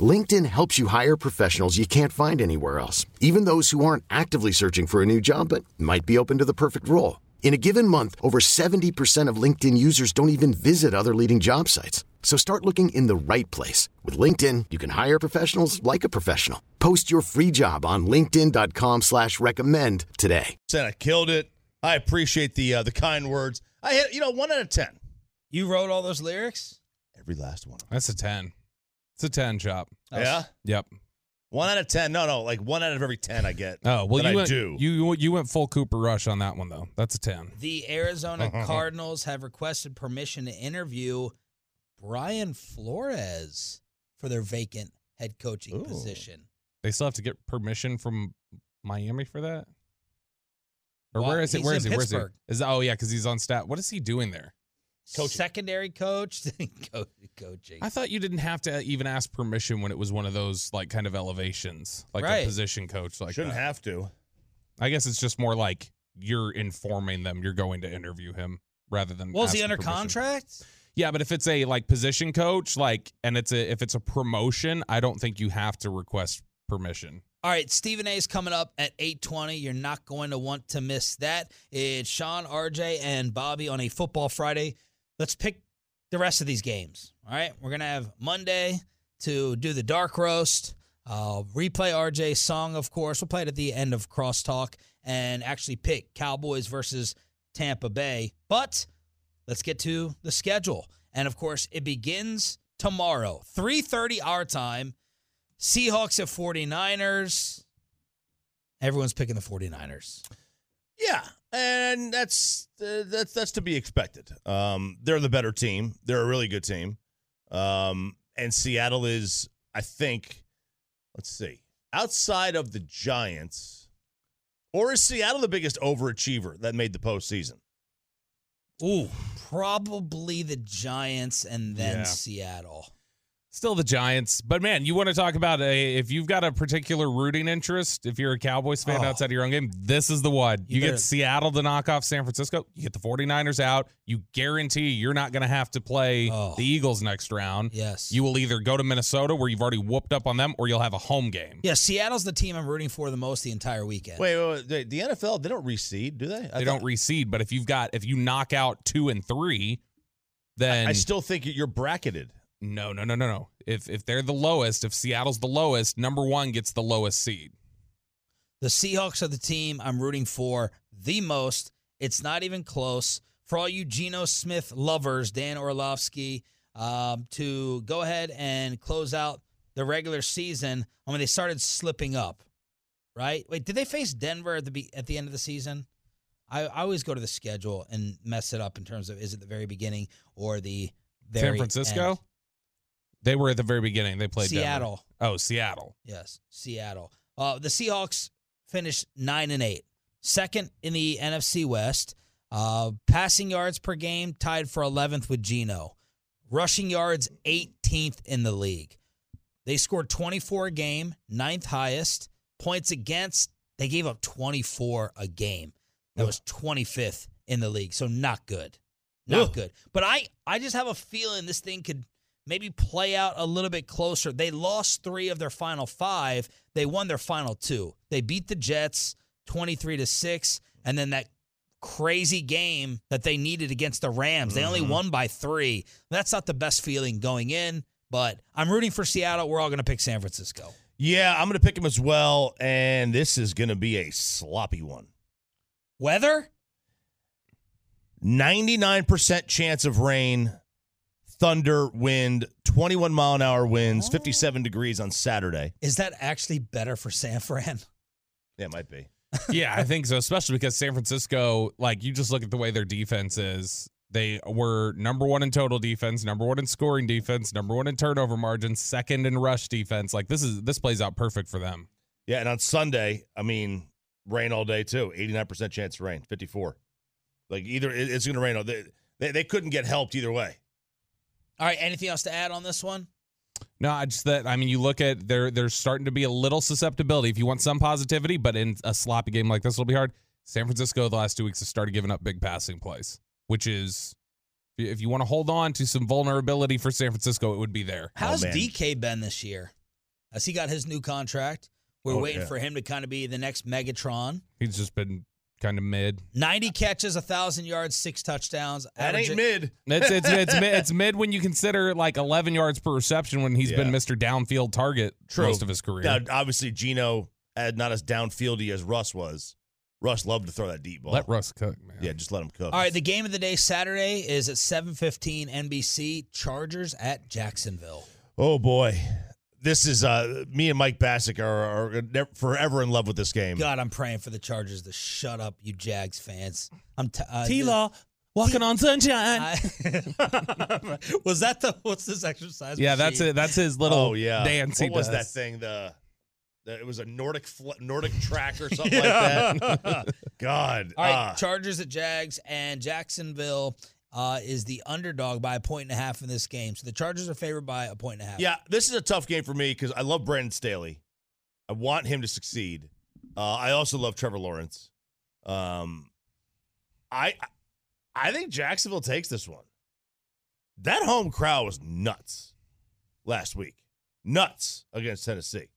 LinkedIn helps you hire professionals you can't find anywhere else, even those who aren't actively searching for a new job but might be open to the perfect role. In a given month, over 70% of LinkedIn users don't even visit other leading job sites. So start looking in the right place. With LinkedIn, you can hire professionals like a professional. Post your free job on linkedin.com slash recommend today. Said I killed it. I appreciate the uh, the kind words. I hit, you know, one out of ten. You wrote all those lyrics? Every last one. That's a 10. It's a 10 chop. Yeah? Yep. One out of ten. No, no, like one out of every ten I get. Oh, well, you I went, do. You, you went full Cooper Rush on that one, though. That's a 10. The Arizona Cardinals have requested permission to interview Brian Flores for their vacant head coaching Ooh. position. They still have to get permission from Miami for that? Or Well, where is it? he's Where in he? Where is he? Pittsburgh. Is oh yeah, because he's on staff. What is he doing there? Coaching. Secondary coach, Co- coaching. I thought you didn't have to even ask permission when it was one of those like kind of elevations, like Right. a position coach. Like Shouldn't that. have to. I guess it's just more like you're informing them you're going to interview him rather than. well, is he under permission. contract? Yeah, but if it's a like position coach, like, and it's a if it's a promotion, I don't think you have to request permission. All right, Stephen A is coming up at 8:20. You're not going to want to miss that. It's Sean, RJ, and Bobby on a football Friday. Let's pick the rest of these games. All right, we're gonna have Monday to do the dark roast. Uh, replay RJ's song, of course. We'll play it at the end of crosstalk and actually pick Cowboys versus Tampa Bay. But let's get to the schedule, and of course, it begins tomorrow, 3:30 our time. Seahawks at 49ers. Everyone's picking the 49ers. Yeah, and that's uh, that's that's to be expected. Um, they're the better team. They're a really good team. Um, and Seattle is, I think, let's see, outside of the Giants, or is Seattle the biggest overachiever that made the postseason? Ooh, probably the Giants and then Yeah. Seattle. Still the Giants, but man, you want to talk about a if you've got a particular rooting interest, if you're a Cowboys fan Oh. outside of your own game, this is the one. You You, get Seattle to knock off San Francisco, you get the 49ers out, you guarantee you're not going to have to play Oh. the Eagles next round. Yes. You will either go to Minnesota where you've already whooped up on them or you'll have a home game. yeah, Seattle's the team I'm rooting for the most the entire weekend. Wait, wait, wait the, the NFL they don't reseed, do they? I They thought- don't reseed, but if you've got if you knock out 2 and 3, then I still think you're bracketed. No, no, no, no, no. If if they're the lowest, if Seattle's the lowest, number one gets the lowest seed. The Seahawks are the team I'm rooting for the most. It's not even close. For all you Geno Smith lovers, Dan Orlovsky, um, to go ahead and close out the regular season. I mean, they started slipping up, right? Wait, did they face Denver at the be- at the end of the season? I, I always go to the schedule and mess it up in terms of is it the very beginning or the very San Francisco? end. They were at the very beginning. They played Denver. Seattle. Oh, Seattle. Yes, Seattle. Uh, the Seahawks finished nine and eight, second in the NFC West. Uh, passing yards per game tied for 11th with Geno. Rushing yards 18th in the league. They scored 24 a game, ninth highest. Points against, they gave up 24 a game. That was 25th in the league. So not good. Not Ugh. good. But I, I just have a feeling this thing could maybe play out a little bit closer. They lost three of their final five. They won their final two. They beat the Jets 23 to 6. And then that crazy game that they needed against the Rams. They only mm-hmm. won by three. That's not the best feeling going in, but I'm rooting for Seattle. We're all going to pick San Francisco. Yeah, I'm going to pick them as well, and this is going to be a sloppy one. Weather? 99% chance of rain, thunder, wind, 21 mile an hour winds, 57 degrees on Saturday. Is that actually better for San Fran? Yeah, it might be. yeah, I think so, especially because San Francisco, like you just look at the way their defense is. They were number one in total defense, number one in scoring defense, number one in turnover margin, second in rush defense. Like this is this plays out perfect for them. Yeah, and on Sunday, I mean, rain all day too. Eighty nine percent chance of rain. Fifty four. Like either it's going to rain. all They, they they couldn't get helped either way. All right, anything else to add on this one? No, I just that I mean, you look at there. There's starting to be a little susceptibility. If you want some positivity, but in a sloppy game like this, it'll be hard. San Francisco the last two weeks has started giving up big passing plays, which is if you want to hold on to some vulnerability for San Francisco, it would be there. How's oh, man. DK been this year? Has he got his new contract? We're Oh, waiting yeah. for him to kind of be the next Megatron. He's just been kind of mid. 90 catches, 1,000 yards, six touchdowns. That ain't averaging- mid. It's it's it's mid, it's mid when you consider like 11 yards per reception when he's been Mr. Downfield target True. most of his career. Now, obviously, Gino uh, not as downfieldy as Russ was. Russ loved to throw that deep ball. Let Russ cook, man. yeah, just let him cook. All right, the game of the day Saturday is at 7:15 NBC. Chargers at Jacksonville. Oh boy, this is uh me and Mike Bassick are, are never, forever in love with this game. God, I'm praying for the Chargers to shut up, you Jags fans. I'm t- uh, T-Law walking on sunshine. I- was that the what's this exercise? yeah, that's machine? it. That's his little oh yeah, dance. What he was does. that thing? The, the it was a Nordic fl- Nordic track or something like that. God, All right, ah. Chargers at Jags and Jacksonville uh, is the underdog by a point and a half in this game. So the Chargers are favored by a point and a half. Yeah, this is a tough game for me because I love Brandon Staley. I want him to succeed. Uh, I also love Trevor Lawrence. Um, I I think Jacksonville takes this one. That home crowd was nuts last week, nuts against Tennessee,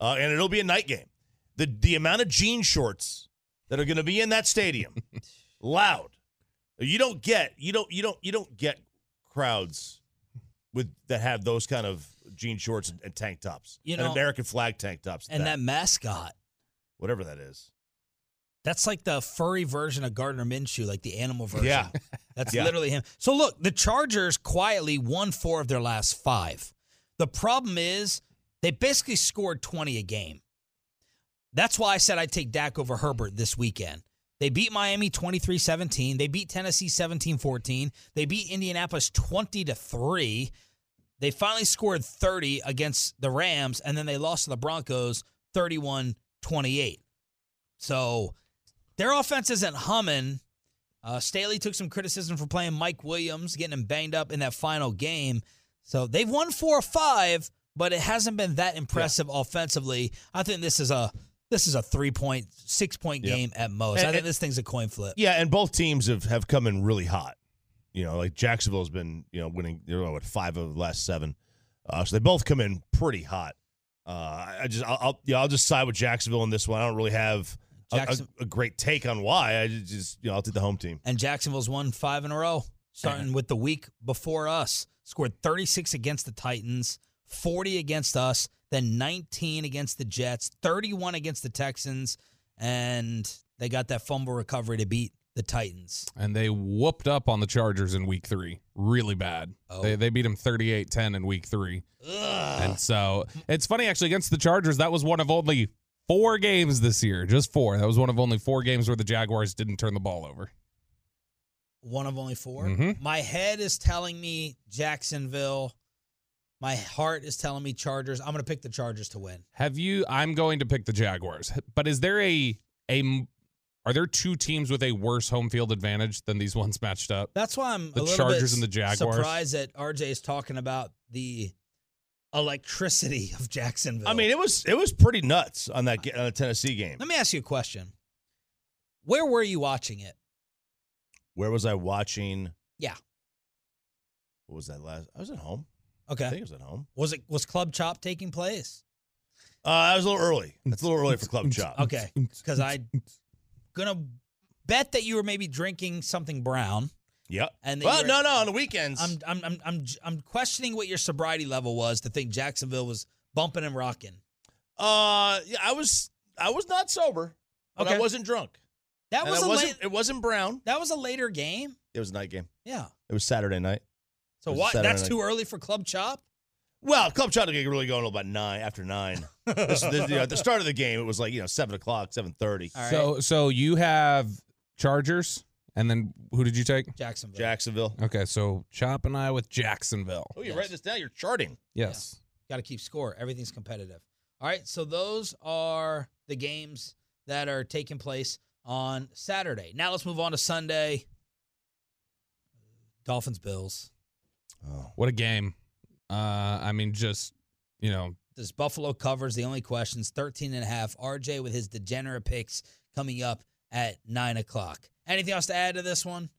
uh, and it'll be a night game. The the amount of jean shorts that are going to be in that stadium, loud. You don't get you don't you don't you don't get crowds with that have those kind of jean shorts and, and tank tops. You and American flag tank tops. And that mascot, whatever that is. that's like the furry version of Gardner Minshew, like the animal version. Yeah. That's Yeah. literally him. So look, the Chargers quietly won four of their last five. The problem is they basically scored 20 a game. That's why I said I'd take Dak over Herbert this weekend. They beat Miami 23-17. They beat Tennessee 17-14. They beat Indianapolis 20 to 3. They finally scored 30 against the Rams and then they lost to the Broncos 31-28. So their offense isn't humming. Uh, Staley took some criticism for playing Mike Williams, getting him banged up in that final game. So they've won four or five, but it hasn't been that impressive offensively. I think this is a this is a three point, six point Yep. game at most. And- I think and- this thing's a coin flip. Yeah, and both teams have, have come in really hot. You know, like Jacksonville's been, you know, winning, they're what, five of the last seven. Uh, so they both come in pretty hot. Uh, I just, I'll, I'll, yeah, I'll just side with Jacksonville in this one. I don't really have a, a, a great take on why. I just, you know, I'll take the home team. And Jacksonville's won five in a row, starting with the week before us. Scored 36 against the Titans, 40 against us, then 19 against the Jets, 31 against the Texans, and they got that fumble recovery to beat the Titans. and they whooped up on the Chargers in week three. Really bad. Oh. They, they beat them 38 10 in week three. And so it's funny, actually, against the Chargers, that was one of only four games this year. Just four. That was one of only four games where the Jaguars didn't turn the ball over. One of only 4 Mhm. My head is telling me Jacksonville. My heart is telling me Chargers. I'm going to pick the Chargers to win. Have you? I'm going to pick the Jaguars. But is there a a are there two teams with a worse home field advantage than these ones matched up? That's why I'm The a Chargers bit and the Jaguars. surprised that RJ is talking about the electricity of Jacksonville. I mean, it was, it was pretty nuts on that, ga- on the Tennessee game. let me ask you a question. Where were you watching it? Where was I watching? Yeah. What was that last? I was at home. I think Okay. I was at home. Was it was Club Chop taking place? Uh, I was a little early. It's a little early for Club Chop. Okay. Because I gonna bet that you were maybe drinking something brown. Yep. And that well, were- no, no, on the weekends. I'm I'm I'm I'm I'm questioning what your sobriety level was to think Jacksonville was bumping and rocking. uh, yeah, I was, I was not sober, but I wasn't drunk. That And was a wasn't, late, it wasn't brown. that was a later game. It was a night game. Yeah. It was Saturday night. So what? Saturday That's night. too early for Club Chop. Well, Club Chop didn't get really going until about nine after nine. this, this, you know, at the start of the game, it was like you know seven o'clock, seven thirty. All right. So so you have Chargers, and then who did you take? Jacksonville. Jacksonville. Okay, so Chop and I with Jacksonville. Oh, you Yes. write this down. You're charting. Yes. Got to keep score. Everything's competitive. All right. So those are the games that are taking place on Saturday. Now let's move on to Sunday. Dolphins Bills. Oh. What a game. Uh, I mean, just, you know, Does Buffalo covers the only questions 13 and a half. RJ with his degenerate picks coming up at nine o'clock. Anything else to add to this one?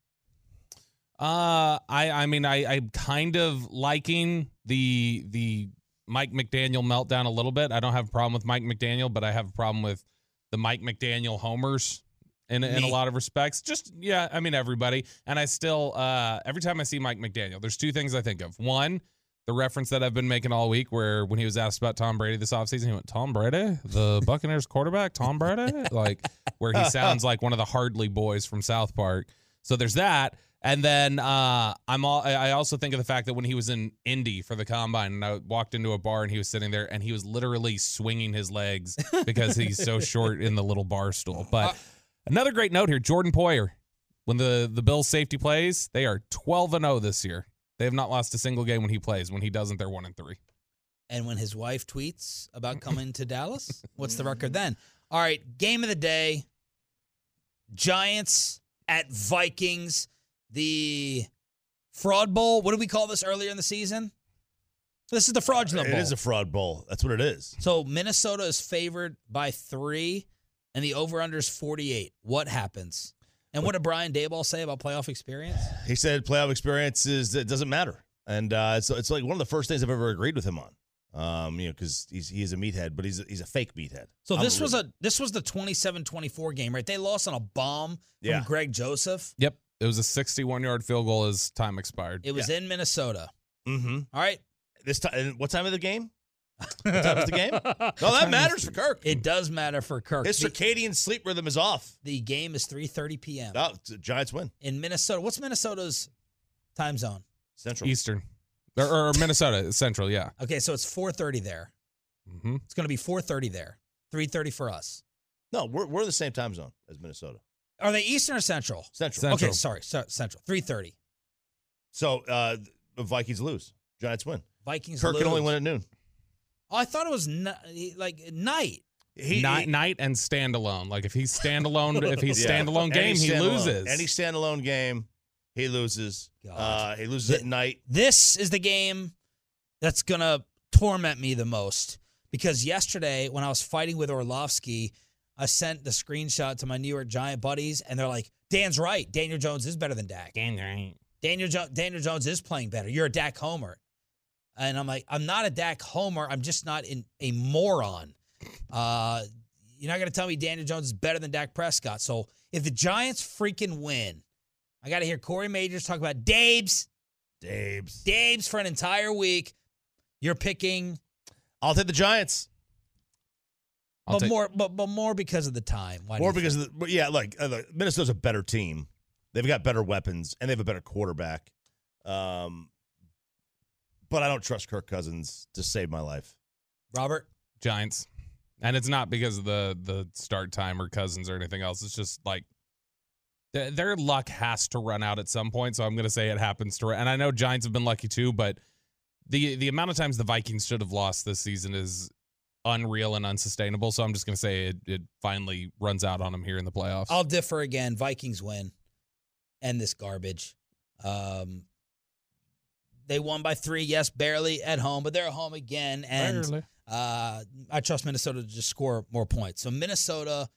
Uh, I I mean I I'm kind of liking the the Mike McDaniel meltdown a little bit. I don't have a problem with Mike McDaniel, but I have a problem with the Mike McDaniel homers in in a lot of respects. Just yeah, I mean everybody. And I still uh every time I see Mike McDaniel, there's two things I think of. One, the reference that I've been making all week where when he was asked about Tom Brady this offseason, he went, Tom Brady, the Buccaneers quarterback, Tom Brady? Like where he sounds like one of the Hardly boys from South Park. So there's that. And then uh, I'm all. I I also think of the fact that when he was in Indy for the combine, and I walked into a bar and he was sitting there and he was literally swinging his legs because he's so short in the little bar stool. But another great note here: Jordan Poyer. When the the Bills safety plays, they are 12 and 0 this year. They have not lost a single game when he plays. When he doesn't, they're one and three. And when his wife tweets about coming to Dallas, what's the record then? All right, game of the day Giants at Vikings. The fraud bowl. What did we call this earlier in the season? This is the fraudulent It bowl. is a fraud bowl. That's what it is. so Minnesota is favored by three, and the over under is 48. What happens? And what did Brian Daboll say about playoff experience? He said playoff experience is it doesn't matter, and uh, it's it's like one of the first things I've ever agreed with him on. Um, you know, because he's he's a meathead, but he's a, he's a fake meathead. So I'm this was really- a this was the 27-24 game, right? They lost on a bomb from Yeah. Greg Joseph. Yep, it was a 61 yard field goal as time expired. It was in Minnesota. Mhm. All right. This time. What time of the game? What was the game? No, that matters for Kirk. It does matter for Kirk. His The, circadian sleep rhythm is off. the game is 3:30 p.m. Oh, Giants win. in Minnesota. What's Minnesota's time zone? Central. Eastern or, or Minnesota Central. Yeah. Okay, so it's 4:30 there. hmm It's going to be 4:30 there. 3:30 for us. No, we're we're the same time zone as Minnesota. Are they Eastern or Central? Central. Central. Okay, sorry, so, Central. 3:30. So uh, the Vikings lose. Giants win. Vikings. Kirk can only win at noon. Oh, I thought it was ni- like night. He, night, he- night and standalone. Like if he's standalone, if he's Yeah. standalone game, Any he standalone- loses. Any standalone game, he loses. Uh, he loses at night. This is the game that's going to torment me the most because yesterday when I was fighting with Orlovsky, I sent the screenshot to my New York Giant buddies and they're like, "Dan's right. Daniel Jones is better than Dak. Daniel jo- Daniel Jones is playing better. You're a Dak homer." And I'm like, "I'm not a Dak homer. I'm just not in a moron." Uh, you're not going to tell me Daniel Jones is better than Dak Prescott. So if the Giants freaking win, I got to hear Corey Majors talk about Dabes. Dabes. Dabes for an entire week. You're picking, I'll take the Giants. I'll but take- more, but, but more because of the time. Why More because of the, yeah, like uh, Minnesota's a better team. They've got better weapons and they have a better quarterback. Um, but I don't trust Kirk Cousins to save my life. Robert? Giants, and it's not because of the the start time or Cousins or anything else. It's just like th- their luck has to run out at some point. So I'm going to say it happens to. And I know Giants have been lucky too, but the the amount of times the Vikings should have lost this season is unreal and unsustainable. So I'm just going to say it it finally runs out on them here in the playoffs. I'll differ again. Vikings win. End this garbage. Um, they won by three, yes, barely at home, but they're at home again. And uh, I trust Minnesota to just score more points. So Minnesota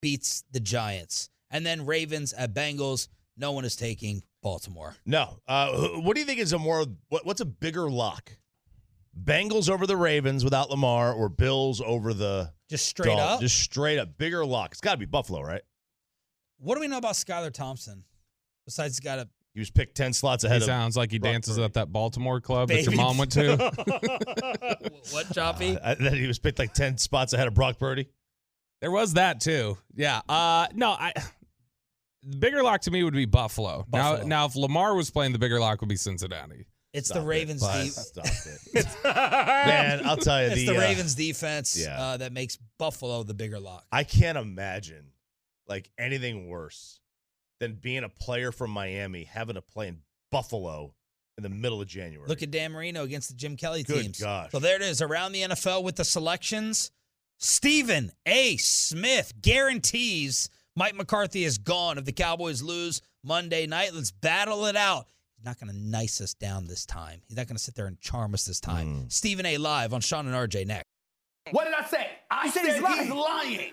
beats the Giants. And then Ravens at Bengals. No one is taking Baltimore. No. Uh, what do you think is a more what, what's a bigger lock? Bengals over the Ravens without Lamar or Bills over the Just straight Dog- up. Just straight up bigger lock. It's got to be Buffalo, right? What do we know about Skylar Thompson? Besides, he's got a He was picked 10 slots He ahead of sounds like he Brock dances Purdy. at that Baltimore club that your mom went to. what, Choppy? Uh, that he was picked like 10 spots ahead of Brock Purdy. There was that too. Yeah. Uh no, I the bigger lock to me would be Buffalo. Buffalo. Now now if Lamar was playing the bigger lock would be Cincinnati. It's Stop the Ravens. bud. de- Stop it. Man, I'll tell you. it's the, the, uh, Ravens defense yeah. uh, that makes Buffalo the bigger lock. I can't imagine like anything worse than being a player from Miami having to play in Buffalo in the middle of January. Look at Dan Marino against the Jim Kelly Good teams. gosh. So there it is around the NFL with the selections. Stephen A. Smith guarantees Mike McCarthy is gone if the Cowboys lose Monday night. Let's battle it out. He's not going to nice us down this time. He's not going to sit there and charm us this time. Mm. Stephen A. live on Sean and RJ next. What did I say? I said, he's lying.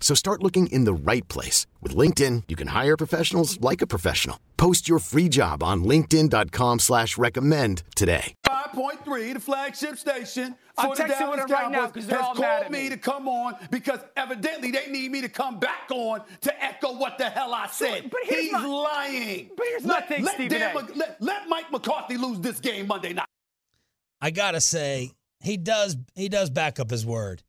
So start looking in the right place. With LinkedIn, you can hire professionals like a professional. Post your free job on linkedin.com slash recommend today. 5.3, the flagship station I'm for the texting Dallas with right now Cowboys 'cause they're has all mad called at me me. to come on because evidently they need me to come back on to echo what the hell I said. but here's He's my- lying. but here's my let, thing, let, Stephen Dan A. Let, let Mike McCarthy lose this game Monday night. I gotta say, he does he does back up his word.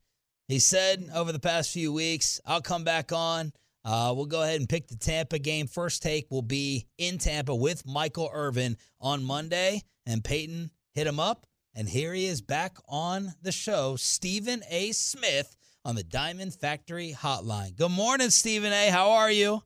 He said over the past few weeks, I'll come back on. Uh, we'll go ahead and pick the Tampa game. First take will be in Tampa with Michael Irvin on Monday. And Peyton hit him up. And here he is back on the show, Stephen A. Smith on the Diamond Factory Hotline. Good morning, Stephen A. How are you?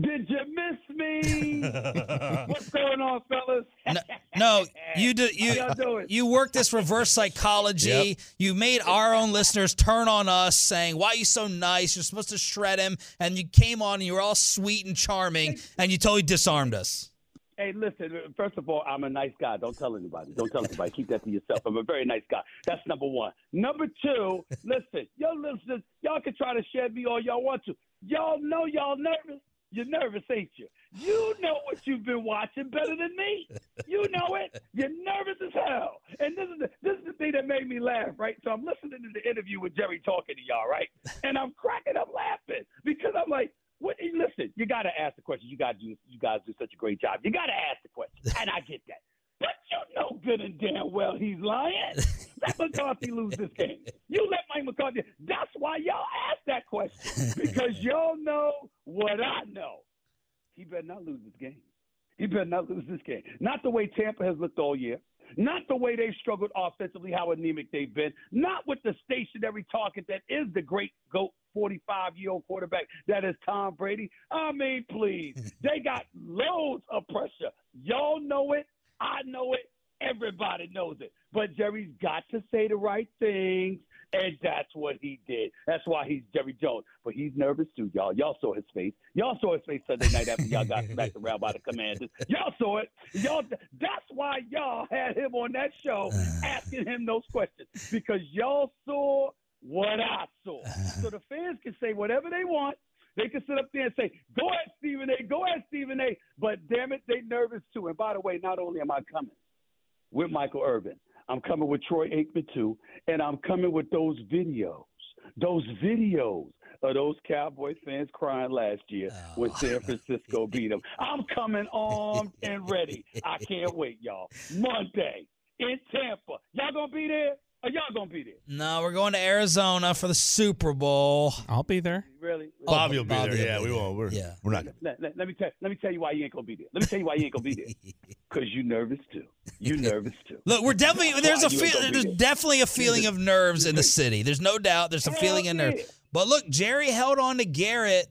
Did you miss me? What's going on, fellas? No, no you do you y'all doing? you work this reverse psychology. Yep. You made our own listeners turn on us, saying, "Why are you so nice? You're supposed to shred him." And you came on, and you were all sweet and charming, and you totally disarmed us. Hey, listen. First of all, I'm a nice guy. Don't tell anybody. Don't tell anybody. Keep that to yourself. I'm a very nice guy. That's number one. Number two, listen, yo, listeners, y'all can try to shed me all y'all want to. Y'all know y'all nervous. You're nervous, ain't you? You know what you've been watching better than me. You know it. You're nervous as hell. And this is the this is the thing that made me laugh, right? So I'm listening to the interview with Jerry talking to y'all, right? And I'm cracking up laughing because I'm like, what? Listen, you got to ask the question. You guys do you guys do such a great job. You got to ask the question, and I get that. But you know good and damn well he's lying. Let McCarthy lose this game. You let Mike McCarthy. That's why y'all asked that question because y'all know what I know. He better not lose this game. He better not lose this game. Not the way Tampa has looked all year. Not the way they've struggled offensively, how anemic they've been. Not with the stationary target that is the great GOAT 45 year old quarterback that is Tom Brady. I mean, please. They got loads of pressure. Y'all know it. I know it. Everybody knows it. But Jerry's got to say the right things, and that's what he did. That's why he's Jerry Jones. But he's nervous too, y'all. Y'all saw his face. Y'all saw his face Sunday night after y'all got smacked around by the Commanders. Y'all saw it. Y'all. That's why y'all had him on that show asking him those questions because y'all saw what I saw. So the fans can say whatever they want. They can sit up there and say, "Go ahead, Stephen A. Go ahead, Stephen A." But damn it, they nervous too. And by the way, not only am I coming with Michael Irvin, I'm coming with Troy Aikman too, and I'm coming with those videos. Those videos of those Cowboy fans crying last year oh. when Oh. San Francisco beat them. I'm coming armed and ready. I can't wait, y'all. Monday in Tampa. Y'all gonna be there? Or y'all gonna be there? No, we're going to Arizona for the Super Bowl. I'll be there. Really? Oh, Bobby will be Bobby there. will Yeah, be we there. won't. We're, Yeah. we're not. Let, let- let me tell let me tell you why you ain't gonna be there. Let me tell you why you ain't gonna be there. Cause you nervous too. You nervous too. Look, we're definitely there's a Why you ain't feel, there's there? definitely a feeling of nerves in the city. There's no doubt. There's a Hell feeling of nerves. yeah. But look, Jerry held on to Garrett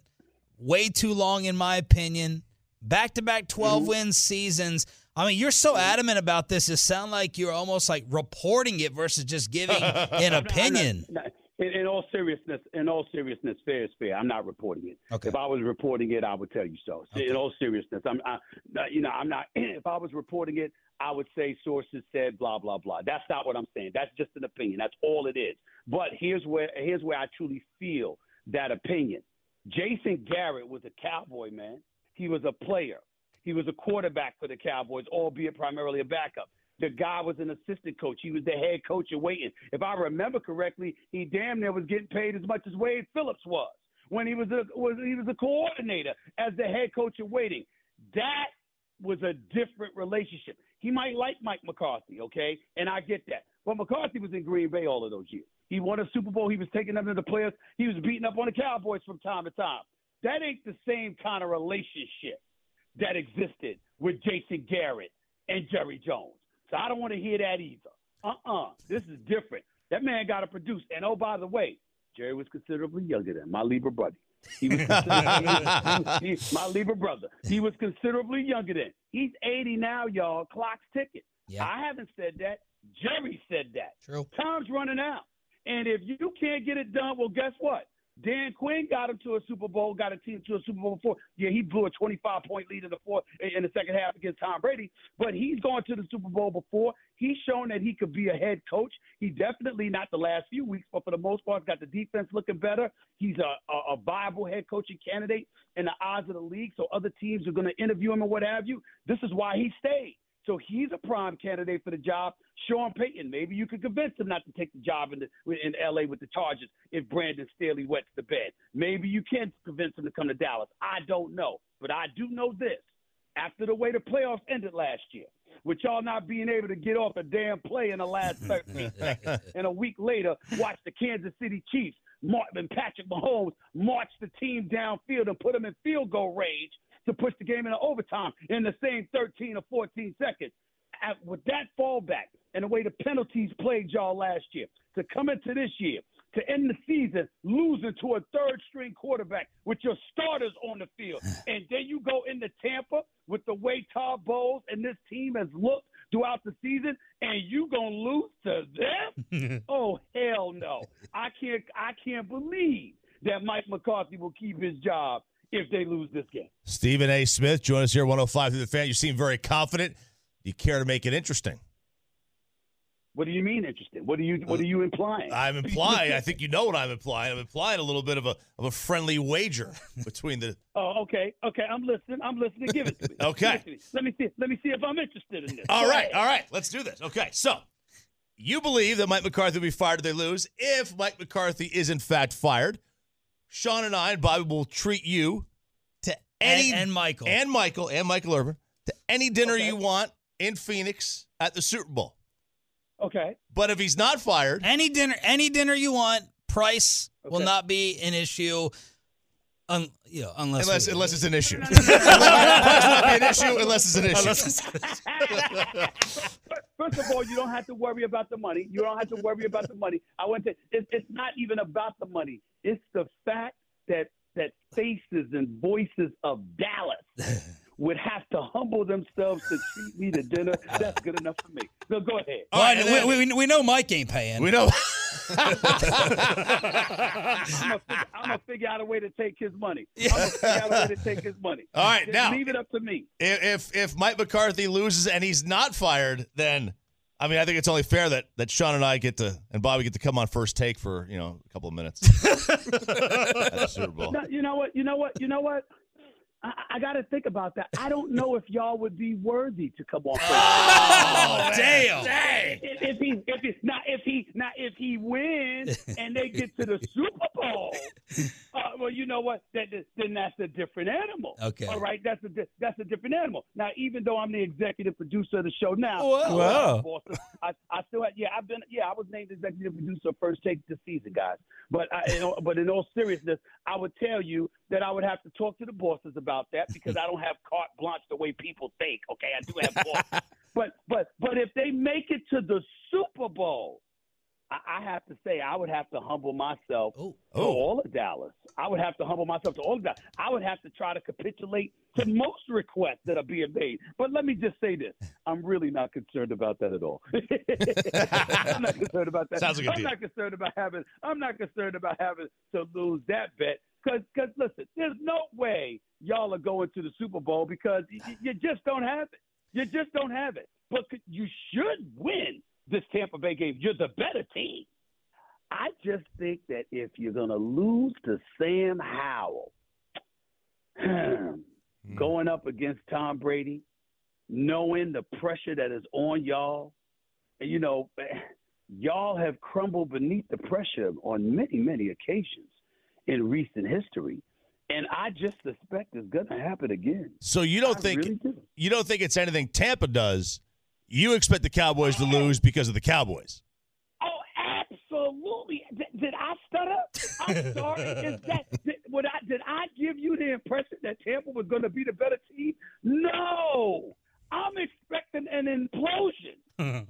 way too long, in my opinion. Back to back 12 Mm-hmm. win seasons. I mean, you're so adamant about this. It sounds like you're almost like reporting it versus just giving an not- opinion. I'm not- in, in all seriousness, in all seriousness, fair is fair. I'm not reporting it. Okay. If I was reporting it, I would tell you so. So In all seriousness, I'm, I, you know, I'm not. If I was reporting it, I would say sources said blah blah blah. That's not what I'm saying. That's just an opinion. That's all it is. But here's where here's where I truly feel that opinion. Jason Garrett was a Cowboy man. He was a player. He was a quarterback for the Cowboys, albeit primarily a backup. The guy was an assistant coach. He was the head coach in waiting. If I remember correctly, he damn near was getting paid as much as Wade Phillips was when he was a was he was a coordinator as the head coach in waiting. That was a different relationship. He might like Mike McCarthy, okay, and I get that. But McCarthy was in Green Bay all of those years. He won a Super Bowl. He was taking them to the players. He was beating up on the Cowboys from time to time. That ain't the same kind of relationship that existed with Jason Garrett and Jerry Jones. So I don't want to hear that either. Uh-uh. This is different. That man got to produce. And oh, by the way, Jerry was considerably younger than my Libra brother. He was considerably, he- my Libra brother. He was considerably younger than. He's 80 now, y'all. Clock's ticking. Yeah. I haven't said that. Jerry said that. True. Time's running out. And if you can't get it done, well, guess what? Dan Quinn got him to a Super Bowl, got a team to a Super Bowl before. Yeah, he blew a 25 point lead in the fourth in the second half against Tom Brady, but he's gone to the Super Bowl before. He's shown that he could be a head coach. He definitely not the last few weeks, but for the most part, got the defense looking better. He's a, a, a viable head coaching candidate in the eyes of the league, so other teams are going to interview him and what have you. This is why he stayed. So he's a prime candidate for the job. Sean Payton, maybe you could convince him not to take the job in, the, in L.A. with the Chargers if Brandon Staley wets the bed. Maybe you can convince him to come to Dallas. I don't know. But I do know this. After the way the playoffs ended last year, with y'all not being able to get off a damn play in the last 13 seconds, and a week later, watch the Kansas City Chiefs Mark, and Patrick Mahomes march the team downfield and put them in field goal range to push the game into overtime in the same 13 or 14 seconds. At, with that fallback and the way the penalties played y'all last year, to come into this year, to end the season losing to a third string quarterback with your starters on the field, and then you go into Tampa with the way Todd Bowles and this team has looked throughout the season, and you gonna lose to them? oh hell no! I can't. I can't believe that Mike McCarthy will keep his job if they lose this game. Stephen A. Smith, join us here, 105 through the fan. You seem very confident. You care to make it interesting? What do you mean interesting? What are you What are you implying? I'm implying. I think you know what I'm implying. I'm implying a little bit of a of a friendly wager between the. Oh, okay, okay. I'm listening. I'm listening. Give it to me. Okay. To me. Let me see. Let me see if I'm interested in this. All right, all right. Let's do this. Okay, so you believe that Mike McCarthy will be fired if they lose. If Mike McCarthy is in fact fired, Sean and I and Bobby will treat you to any and, and Michael. and Michael and Michael Irvin to any dinner Okay. you want in Phoenix at the Super Bowl. Okay. But if he's not fired, any dinner, any dinner you want. Price will not be an issue. Un, you know, unless unless we- unless it's an issue, Price will an issue unless it's an issue. First of all, you don't have to worry about the money. You don't have to worry about the money. I want to. It, it's not even about the money. It's the fact that that faces and voices of Dallas would have to humble themselves to treat me to dinner. That's good enough for me. So go ahead. All right, Well, then- we, we, we know Mike ain't paying. we know. I'm gonna figure out a way to take his money. I'm gonna figure out a way to take his money. All right, Just now- leave it up to me. if if Mike McCarthy loses and he's not fired, then I mean I think it's only fair that that Sean and I get to and Bobby get to come on first take for you know a couple of minutes at the Super Bowl. No, you know what? You know what? You know what? I, I got to think about that. I don't know if y'all would be worthy to come on. Oh, damn. If, if he, if he, now if he, now if he wins and they get to the Super Bowl, uh, well, you know what? That, that- then that's a different animal. Okay. All right, that's a that's a different animal. Now, even though I'm the executive producer of the show now, Whoa. I still have bosses. I, I still have, yeah, I've been yeah, I was named executive producer of first take this season, guys. But I, you know, but in all seriousness, I would tell you that I would have to talk to the bosses about that because I don't have carte blanche the way people think. Okay, I do have bosses. but but but if they make it to the Super Bowl, I, I have to say I would have to humble myself Oh. to oh. all of Dallas. I would have to humble myself to all of Dallas. I would have to try to capitulate to most requests that are being made. But let me just say this: I'm really not concerned about that at all. I'm not concerned about that. Sounds like a I'm deal. not concerned about having. I'm not concerned about having to lose that bet. Because, because listen, there's no way y'all are going to the Super Bowl because you, you just don't have it. You just don't have it. But you should win this Tampa Bay game. You're the better team. I just think that if you're going to lose to Sam Howell, hmm. going up against Tom Brady, knowing the pressure that is on y'all, and, you know, y'all have crumbled beneath the pressure on many, many occasions in recent history. And I just suspect it's going to happen again. So you don't I think really do. you don't think it's anything Tampa does? You expect the Cowboys to lose because of the Cowboys. Oh, absolutely. Did, did I stutter? I'm sorry. Is that did, I, did I give you the impression that Tampa was going to be the better team? No. I'm expecting an implosion.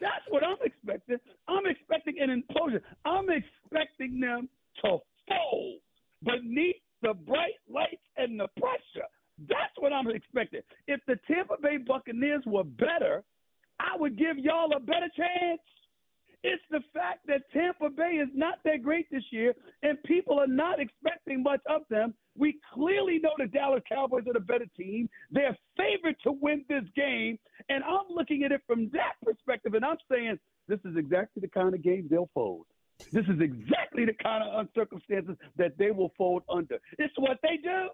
That's what I'm expecting. I'm expecting an implosion. I'm expecting them to fold beneath the bright lights and the pressure. That's what I'm expecting. If the Tampa Bay Buccaneers were better, I would give y'all a better chance. It's the fact that Tampa Bay is not that great this year, and people are not expecting much of them. We clearly know the Dallas Cowboys are the better team. They're favored to win this game, and I'm looking at it from that perspective, and I'm saying this is exactly the kind of game they'll fold. This is exactly the kind of circumstances that they will fold under. It's what they do.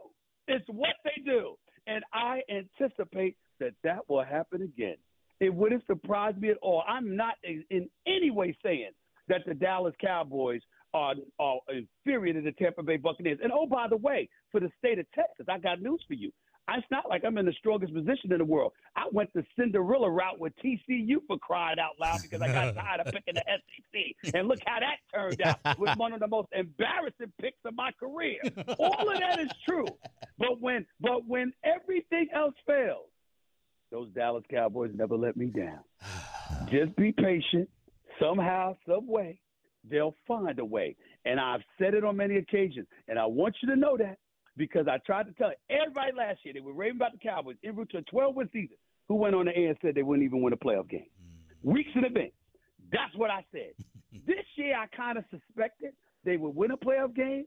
It's what they do. And I anticipate that that will happen again. It wouldn't surprise me at all. I'm not in any way saying that the Dallas Cowboys are, are inferior to the Tampa Bay Buccaneers. And oh, by the way, for the state of Texas, I got news for you. It's not like I'm in the strongest position in the world. I went the Cinderella route with TCU for crying out loud because I got tired of picking the SEC. And look how that turned out. It was one of the most embarrassing picks of my career. All of that is true. But when but when everything else fails, those Dallas Cowboys never let me down. Just be patient. Somehow, some way, they'll find a way. And I've said it on many occasions. And I want you to know that because I tried to tell everybody last year they were raving about the Cowboys en route to a 12 win season. Who went on the air and said they wouldn't even win a playoff game? Mm. Weeks in advance. That's what I said. this year, I kind of suspected they would win a playoff game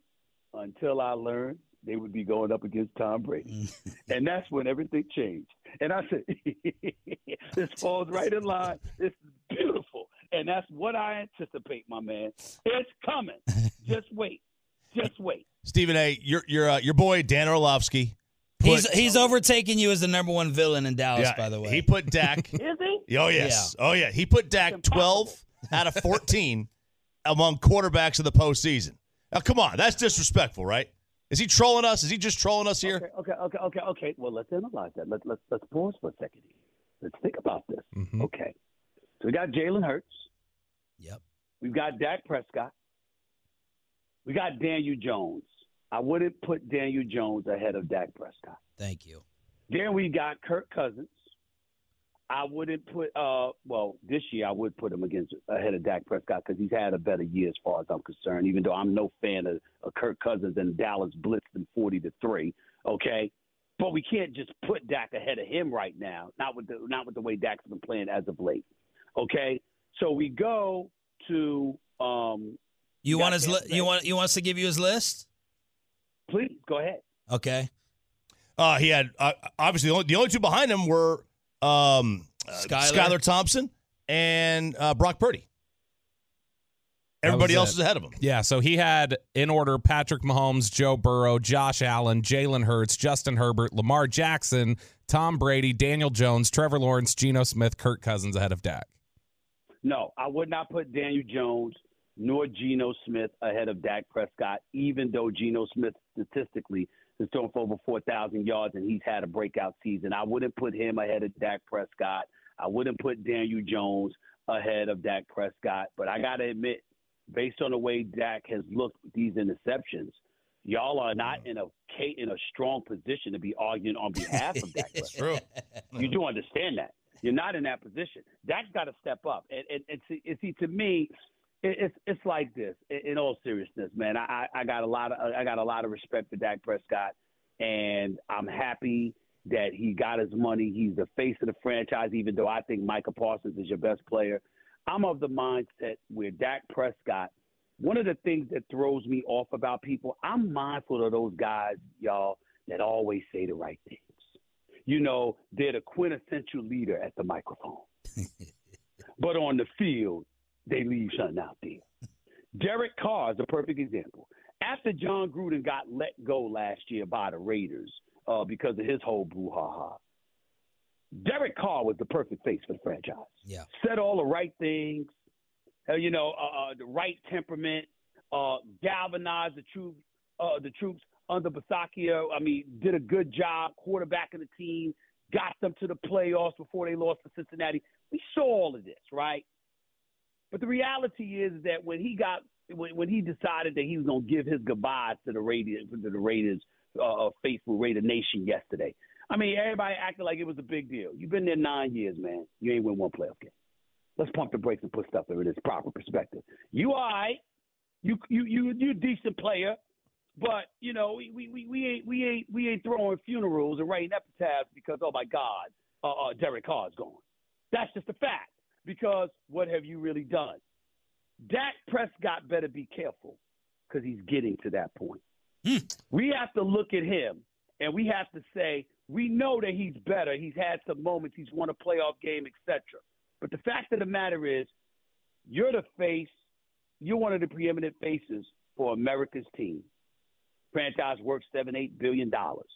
until I learned they would be going up against Tom Brady. and that's when everything changed. And I said, this falls right in line. This is beautiful. And that's what I anticipate, my man. It's coming. Just wait. Just wait. Stephen A. Your your uh, your boy Dan Orlovsky. He's put- he's overtaken you as the number one villain in Dallas, yeah, by the way. He put Dak. Is he? oh yes. Oh yeah. He put Dak twelve out of fourteen among quarterbacks of the postseason. Now come on, that's disrespectful, right? Is he trolling us? Is he just trolling us here? Okay, okay, okay, okay, okay. Well, let's analyze that. Let's let's let's pause for a second. Here. Let's think about this. Mm-hmm. Okay. So we got Jalen Hurts. Yep. We've got Dak Prescott. We got Daniel Jones. I wouldn't put Daniel Jones ahead of Dak Prescott. Thank you. Then we got Kirk Cousins. I wouldn't put uh well this year I would put him against ahead of Dak Prescott because he's had a better year as far as I'm concerned. Even though I'm no fan of, of Kirk Cousins and Dallas blitzed him forty to three. Okay, but we can't just put Dak ahead of him right now. Not with the not with the way Dak's been playing as of late. Okay, so we go to um. You got want his li- Tampa you want you want us to give you his list? Please go ahead. Okay. Uh, he had uh, obviously the only, the only two behind him were um, uh, Skylar. Skylar Thompson and uh, Brock Purdy. Everybody else it. is ahead of him. Yeah, so he had in order Patrick Mahomes, Joe Burrow, Josh Allen, Jalen Hurts, Justin Herbert, Lamar Jackson, Tom Brady, Daniel Jones, Trevor Lawrence, Geno Smith, Kirk Cousins ahead of Dak. No, I would not put Daniel Jones nor Geno Smith ahead of Dak Prescott, even though Geno Smith statistically has thrown for over 4,000 yards and he's had a breakout season. I wouldn't put him ahead of Dak Prescott. I wouldn't put Daniel Jones ahead of Dak Prescott. But I got to admit, based on the way Dak has looked with these interceptions, y'all are not mm. in a in a strong position to be arguing on behalf of Dak Prescott. True. You do understand that. You're not in that position. Dak's got to step up. And, and, and see, and see, to me, it, it's it's like this. In, in all seriousness, man, I, I got a lot of I got a lot of respect for Dak Prescott, and I'm happy that he got his money. He's the face of the franchise, even though I think Micah Parsons is your best player. I'm of the mindset where Dak Prescott. One of the things that throws me off about people, I'm mindful of those guys, y'all, that always say the right things. You know, they're the quintessential leader at the microphone. but on the field, they leave something out there. Derek Carr is a perfect example. After Jon Gruden got let go last year by the Raiders uh, because of his whole brouhaha, Derek Carr was the perfect face for the franchise. Yeah. Said all the right things, uh, you know, uh, uh, the right temperament, uh, galvanized the troops, uh, the troops under Bisaccia. I mean, did a good job quarterbacking the team, got them to the playoffs before they lost to Cincinnati. We saw all of this, right? But the reality is that when he got when, when he decided that he was going to give his goodbyes to the Raiders to the Raiders uh, faithful Raider Nation yesterday, I mean everybody acted like it was a big deal. You've been there nine years, man. You ain't win one playoff game. Let's pump the brakes and put stuff in its proper perspective. You all right? You you you you a decent player, but you know we, we, we ain't we ain't we ain't throwing funerals and writing epitaphs because oh my God, uh, uh, Derek Carr's gone. That's just a fact because what have you really done? Dak Prescott better be careful because he's getting to that point. Hmm. We have to look at him and we have to say, we know that he's better. He's had some moments. He's won a playoff game, etc. But the fact of the matter is, you're the face. You're one of the preeminent faces for America's team. Franchise worth seven, eight billion dollars.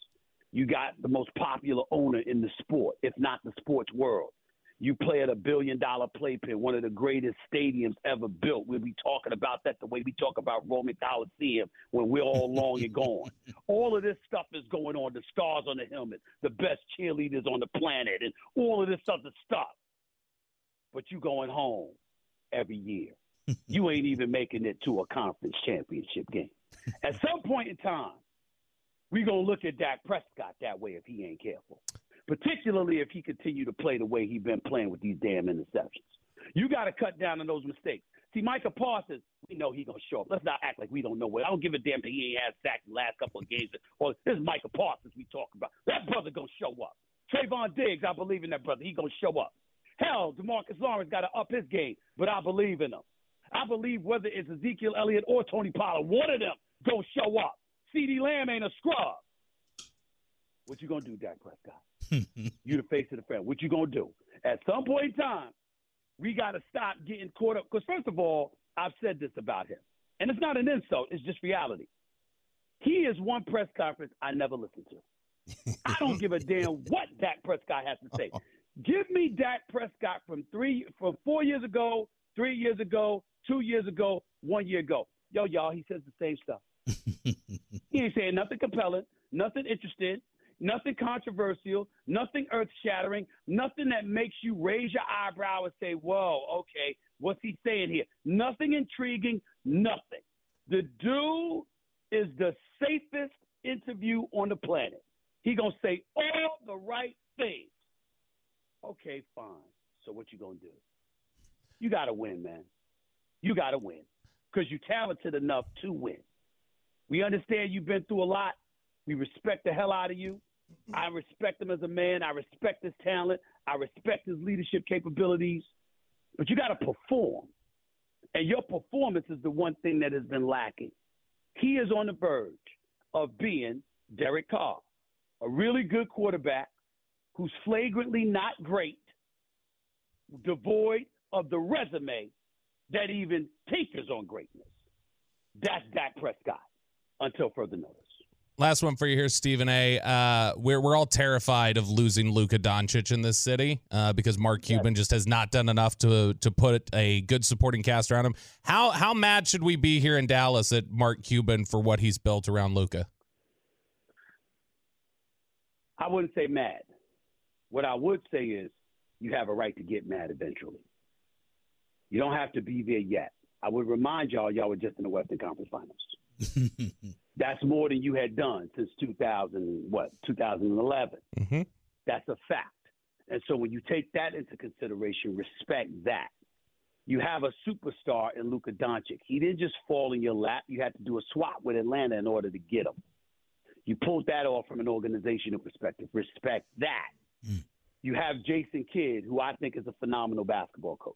You got the most popular owner in the sport, if not the sports world. You play at a billion dollar playpen, one of the greatest stadiums ever built. We'll be talking about that the way we talk about Roman Coliseum when we're all long and gone. All of this stuff is going on. The stars on the helmet, the best cheerleaders on the planet, and all of this other stuff. But you going home every year. you ain't even making it to a conference championship game. At some point in time, we're going to look at Dak Prescott that way if he ain't careful particularly if he continue to play the way he's been playing with these damn interceptions. You got to cut down on those mistakes. See, Micah Parsons, we know he's gonna show up. Let's not act like we don't know what. I don't give a damn that he ain't had sacked the last couple of games. Or this is Micah Parsons we talk about. That brother gonna show up. Trevon Diggs, I believe in that brother. He gonna show up. Hell, DeMarcus Lawrence got to up his game, but I believe in him. I believe whether it's Ezekiel Elliott or Tony Pollard, one of them gonna show up. CeeDee Lamb ain't a scrub. What you gonna do, Dak Prescott? You the face of the family. What you gonna do? At some point in time, we got to stop getting caught up. Because first of all, I've said this about him, and it's not an insult; it's just reality. He is one press conference I never listen to. I don't give a damn what Dak Prescott has to say. Give me Dak Prescott from three, from four years ago, three years ago, two years ago, one year ago. Yo, y'all, he says the same stuff. he ain't saying nothing compelling, nothing interesting, nothing controversial, nothing earth shattering, nothing that makes you raise your eyebrow and say, whoa, okay, what's he saying here? Nothing intriguing, nothing. The dude is the safest interview on the planet. He gonna say all the right things. Okay, fine. So what you gonna do? You gotta win, man. You gotta win. Because you're talented enough to win. We understand you've been through a lot. We respect the hell out of you. I respect him as a man. I respect his talent. I respect his leadership capabilities. But you got to perform. And your performance is the one thing that has been lacking. He is on the verge of being Derek Carr, a really good quarterback who's flagrantly not great, devoid of the resume that even tinkers on greatness. That's Dak Prescott until further notice. Last one for you here, Stephen A. Uh, we're we're all terrified of losing Luka Doncic in this city uh, because Mark Cuban just has not done enough to to put a good supporting cast around him. How how mad should we be here in Dallas at Mark Cuban for what he's built around Luka? I wouldn't say mad. What I would say is you have a right to get mad eventually. You don't have to be there yet. I would remind y'all, y'all were just in the Western Conference Finals. That's more than you had done since 2000, what, 2011. Mm-hmm. That's a fact. And so when you take that into consideration, respect that. You have a superstar in Luka Doncic. He didn't just fall in your lap. You had to do a swap with Atlanta in order to get him. You pulled that off from an organizational perspective. Respect that. Mm. You have Jason Kidd, who I think is a phenomenal basketball coach.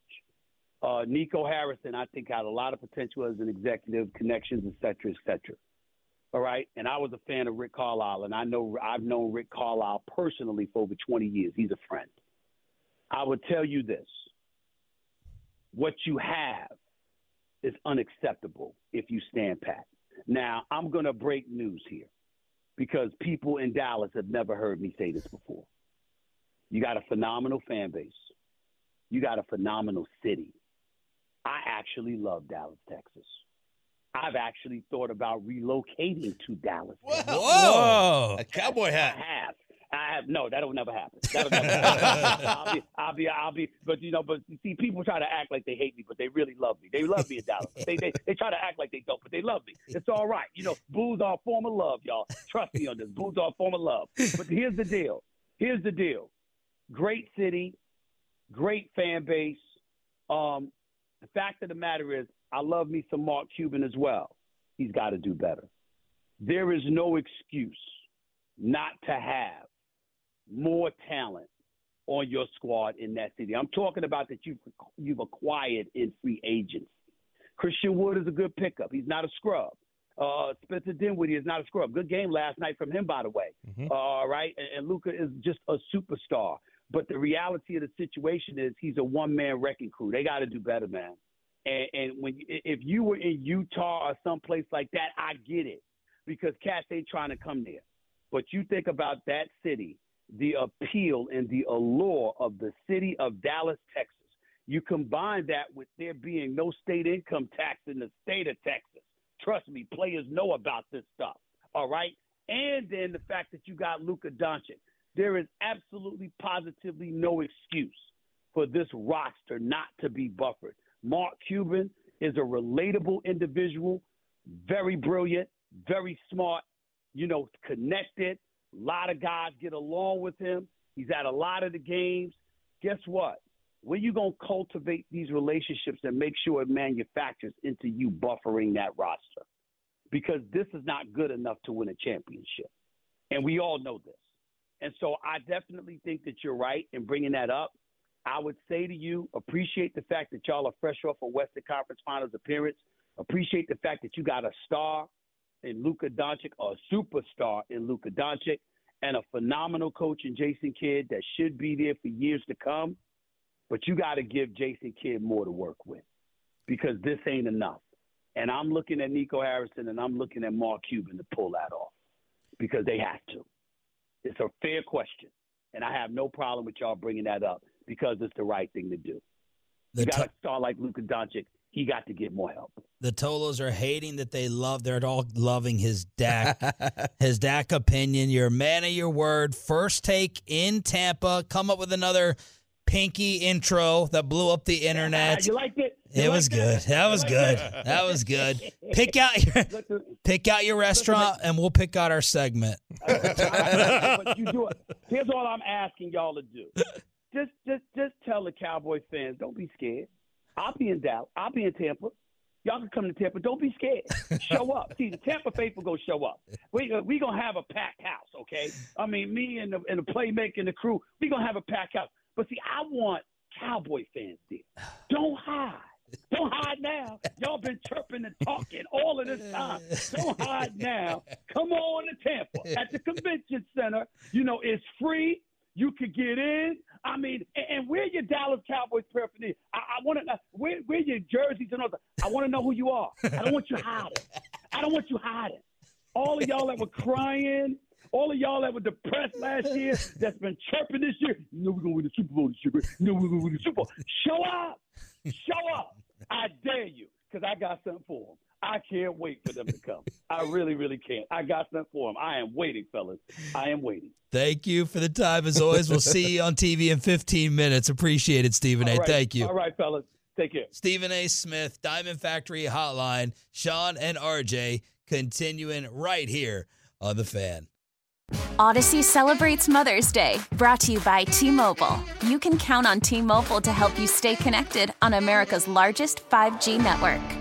Uh, Nico Harrison, I think, had a lot of potential as an executive, connections, et cetera, et cetera. All right, and I was a fan of Rick Carlisle, and I know I've known Rick Carlisle personally for over 20 years. He's a friend. I would tell you this: what you have is unacceptable if you stand pat. Now, I'm going to break news here because people in Dallas have never heard me say this before. You got a phenomenal fan base. You got a phenomenal city. I actually love Dallas, Texas. I've actually thought about relocating to Dallas. Texas. Whoa! A cowboy I hat. have. I have no. That'll never happen. That'll never happen. I'll be. I'll be. I'll be. But you know. But you see, people try to act like they hate me, but they really love me. They love me in Dallas. They they they try to act like they don't, but they love me. It's all right. You know, booze are a form of love, y'all. Trust me on this. Booze are a form of love. But here's the deal. Here's the deal. Great city, great fan base. Um, the fact of the matter is, I love me some Mark Cuban as well. He's got to do better. There is no excuse not to have more talent on your squad in that city. I'm talking about that you've you've acquired in free agents. Christian Wood is a good pickup. He's not a scrub. Uh, Spencer Dinwiddie is not a scrub. Good game last night from him, by the way. Mhm. All right, and, and Luka is just a superstar. But the reality of the situation is he's a one man wrecking crew. They got to do better, man. And, and when if you were in Utah or someplace like that, I get it because cats ain't trying to come there. But you think about that city, the appeal and the allure of the city of Dallas, Texas. You combine that with there being no state income tax in the state of Texas. Trust me, players know about this stuff. All right, and then the fact that you got Luka Doncic. There is absolutely positively no excuse for this roster not to be buffered. Mark Cuban is a relatable individual, very brilliant, very smart, you know, connected. A lot of guys get along with him. He's at a lot of the games. Guess what? When you going to cultivate these relationships and make sure it manufactures into you buffering that roster? Because this is not good enough to win a championship. And we all know this. And so I definitely think that you're right in bringing that up. I would say to you, appreciate the fact that y'all are fresh off a Western Conference Finals appearance. Appreciate the fact that you got a star in Luka Doncic, a superstar in Luka Doncic, and a phenomenal coach in Jason Kidd that should be there for years to come. But you got to give Jason Kidd more to work with because this ain't enough. And I'm looking at Nico Harrison and I'm looking at Mark Cuban to pull that off because they have to. It's a fair question. And I have no problem with y'all bringing that up because it's the right thing to do. The, You got to- a star like Luka Doncic, he got to get more help. the Tolos are hating that they love. They're all loving his Dak, his Dak opinion. You're a man of your word. First take in Tampa. Come up with another pinky intro that blew up the internet. You liked it? You It was liked good. That was good. That was good. Pick out your pick out your restaurant, and we'll pick out our segment. but you do it. Here's all I'm asking y'all to do. Just, just, just tell the Cowboy fans, don't be scared. I'll be in Dallas. I'll be in Tampa. Y'all can come to Tampa. Don't be scared. Show up. See, the Tampa faithful gonna show up. We we gonna have a packed house, okay? I mean, me and the and the playmaker and the crew, we gonna have a packed house. But see, I want Cowboy fans there. Don't hide. Don't hide now. Y'all been chirping and talking all of this time. Don't hide now. Come on to Tampa at the convention center. You know, it's free. You could get in. I mean, and, and where your Dallas Cowboys paraphernalia? I, I want to uh, know where, where your jerseys and all that. I want to know who you are. I don't want you hiding. I don't want you hiding. All of y'all that were crying, all of y'all that were depressed last year, that's been chirping this year. You know we're gonna win the Super Bowl this year. You know we're gonna win the Super Bowl. Show up, show up. I dare you, because I got something for them. I can't wait for them to come. I really, really can't. I got something for them. I am waiting, fellas. I am waiting. Thank you for the time as always. We'll see you on TV in 15 minutes. Appreciate it, Stephen A. All right. Thank you. All right, fellas. Take care. Stephen A. Smith, Diamond Factory Hotline, Shan and RJ continuing right here on the fan. Audacy celebrates Mother's Day, brought to you by T Mobile. You can count on T Mobile to help you stay connected on America's largest 5G network.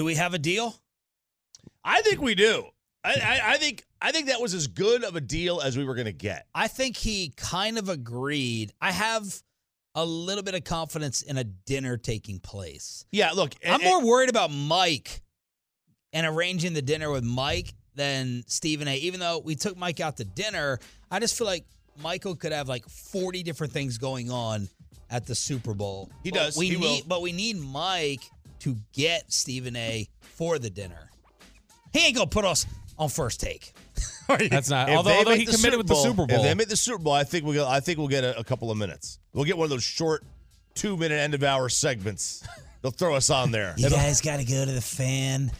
Do we have a deal? I think we do. I, I, I think I think that was as good of a deal as we were going to get. I think he kind of agreed. I have a little bit of confidence in a dinner taking place. Yeah, look, I'm more worried about Mike and arranging the dinner with Mike than Stephen A. Even though we took Mike out to dinner, I just feel like Michael could have like 40 different things going on at the Super Bowl. He But does. We He need, will. but we need Mike to get Stephen A. for the dinner. He ain't gonna put us on first take. That's not. If although although make he the committed Super with the Super Bowl. If they make the Super Bowl, I think we'll. I think we'll get a, a couple of minutes. We'll get one of those short, two minute end of hour segments. They'll throw us on there. You It'll- guys got to go to the fan,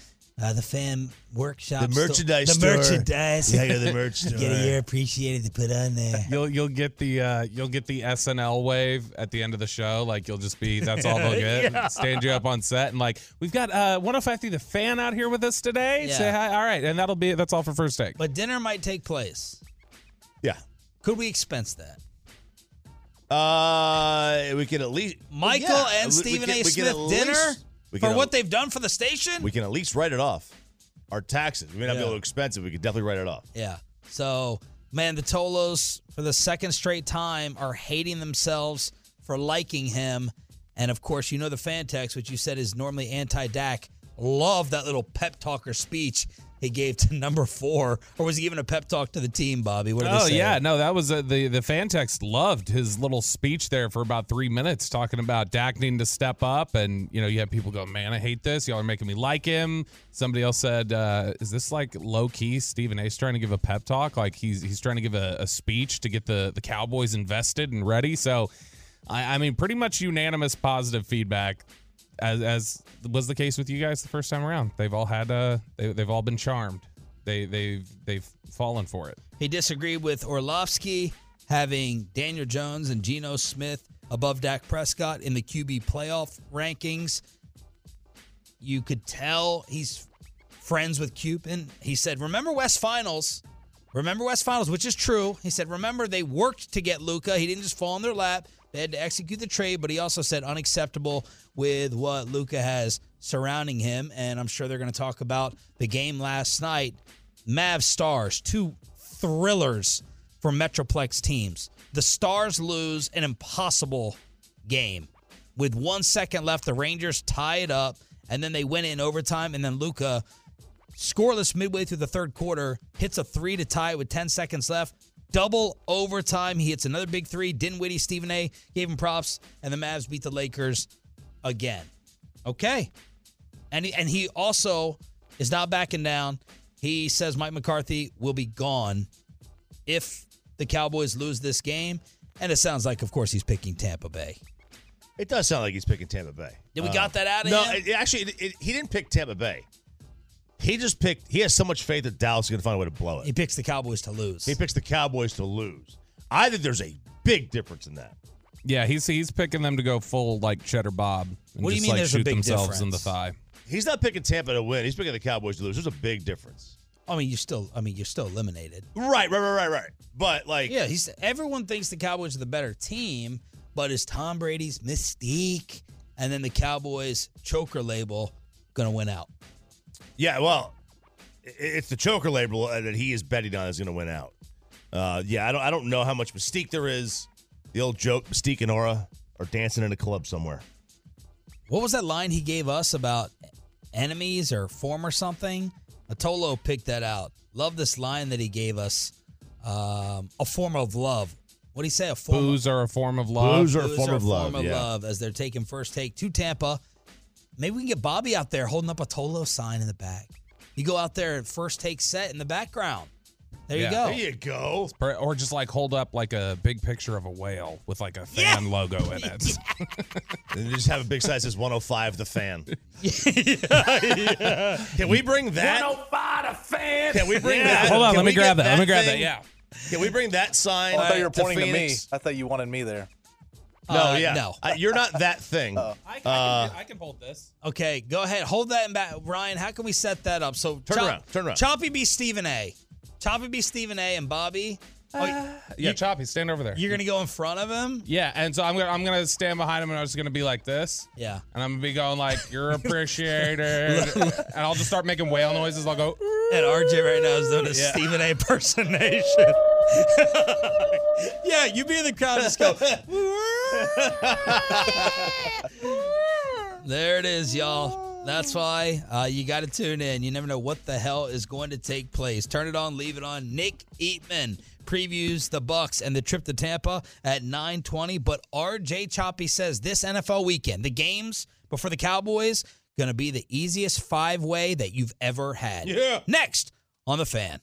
uh, the fan workshop, The merchandise the store. merchandise. Yeah, go to the merch store. Get store. a year appreciated to put on there. You'll you'll get the uh, you'll get the SNL wave at the end of the show. Like you'll just be that's all they'll get. Yeah. Stand you up on set and like we've got uh 105 through the fan out here with us today. Yeah. Say hi. All right, and that'll be that's all for first take. But dinner might take place. yeah. Could we expense that? Uh, we can at least Michael yeah, and we- we Stephen can- A. we can Smith at dinner least- we for what at- they've done for the station? We can at least write it off. Our taxes. We may not be Yeah. able to expense it. We could definitely write it off. yeah. So, man, the Tolos for the second straight time are hating themselves for liking him. And of course, you know the fan text, which you said is normally anti Dak. Love that little pep talker speech he gave to number four. Or was he giving a pep talk to the team, Bobby? What did Oh yeah, no, that was uh, the the fan text loved his little speech there for about three minutes talking about Dak needing to step up, and you know you have people go, man, I hate this. Y'all are making me like him. Somebody else said, uh, is this like low key? Stephen A's trying to give a pep talk, like he's he's trying to give a, a speech to get the the Cowboys invested and ready. So, I, I mean, pretty much unanimous positive feedback. As, as was the case with you guys the first time around, they've all had uh, they, they've all been charmed. They they've they've fallen for it. He disagreed with Orlovsky having Daniel Jones and Geno Smith above Dak Prescott in the QB playoff rankings. You could tell he's friends with Cuban. He said, Remember West Finals? Remember West Finals, which is true. He said, Remember, they worked to get Luka. He didn't just fall in their lap. They had to execute the trade, but he also said unacceptable with what Luka has surrounding him. And I'm sure they're going to talk about the game last night. Mav Stars, two thrillers for Metroplex teams. The Stars lose an impossible game. With one second left, the Rangers tie it up, and then they win it in overtime. And then Luka, scoreless midway through the third quarter, hits a three to tie it with 10 seconds left. Double overtime. He hits another big three. Dinwiddie, Stephen A. gave him props, and the Mavs beat the Lakers again. Okay. And he, and he also is not backing down. He says Mike McCarthy will be gone if the Cowboys lose this game. And it sounds like, of course, he's picking Tampa Bay. It does sound like he's picking Tampa Bay. Did we Uh, got that out of no, him? it actually, it, it- he didn't pick Tampa Bay. He just picked. He has so much faith that Dallas is going to find a way to blow it. He picks the Cowboys to lose. He picks the Cowboys to lose. I think there's a big difference in that. Yeah, he's he's picking them to go full like Cheddar Bob. And What do you just, mean like, there's a shoot big themselves in the thigh. He's not picking Tampa to win. He's picking the Cowboys to lose. There's a big difference. I mean, you're still. I mean, you're still eliminated. Right, right, right, right, right. But like, Yeah, he's. Everyone thinks the Cowboys are the better team, but is Tom Brady's mystique and then the Cowboys choker label going to win out? Yeah. Well, it's the choker label uh, that he is betting on is going to win out. Uh, yeah, I don't I don't know how much mystique there is. The old joke, Mystique and Aura are dancing in a club somewhere. What was that line he gave us about enemies or form or something? Atolo picked that out. Love this line that he gave us. Um, a form of love. What do he say? A form Booze are a form of love. Booze are a form are of love. form of yeah. love as they're taking first take to Tampa. Maybe we can get Bobby out there holding up a Tolo sign in the back. You go out there at first take set in the background. There you go. There you go. Or- Or just like hold up like a big picture of a whale with like a fan logo in it. And just have a big size says 105 the fan. Can we bring that? 105 the fan. Can we bring Yeah. that? Hold on, can let me grab get that. Let me grab thing? that. Yeah. Can we bring that sign? I thought you were pointing to, me. I thought you wanted me there. No, Uh, yeah, no. Uh, you're not that thing. I, I, can, Uh, I can hold this. Okay, go ahead. Hold that in back. Ryan, how can we set that up? So Turn around, turn around. Choppy be Stephen A. Choppy be Stephen A. and Bobby. Oh, uh, Yeah, Choppy, stand over there. you're gonna go in front of him? Yeah, and so I'm gonna I'm gonna stand behind him and I'm just gonna be like this. Yeah. And I'm gonna be going like, "You're appreciated," and I'll just start making whale noises. I'll go, And RJ right now is doing a Yeah. Stephen A. impersonation. yeah, you be in the crowd, and just go. there it is, y'all. That's why uh, you got to tune in. You never know what the hell is going to take place. Turn it on, leave it on. Nick Eatman previews the Bucks and the trip to Tampa at 9:20. But RJ Choppy says this NFL weekend, the games before the Cowboys, going to be the easiest five way that you've ever had. Yeah. Next on the fan.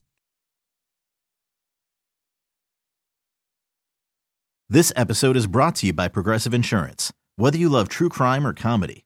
This episode is brought to you by Progressive Insurance. Whether you love true crime or comedy,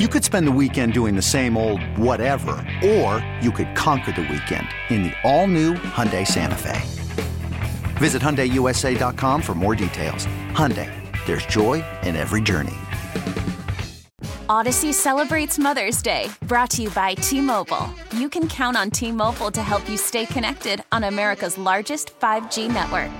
You could spend the weekend doing the same old whatever, or you could conquer the weekend in the all-new Hyundai Santa Fe. Visit HyundaiUSA.com for more details. Hyundai, there's joy in every journey. Audacy celebrates Mother's Day, brought to you by T Mobile. You can count on T Mobile to help you stay connected on America's largest 5G network.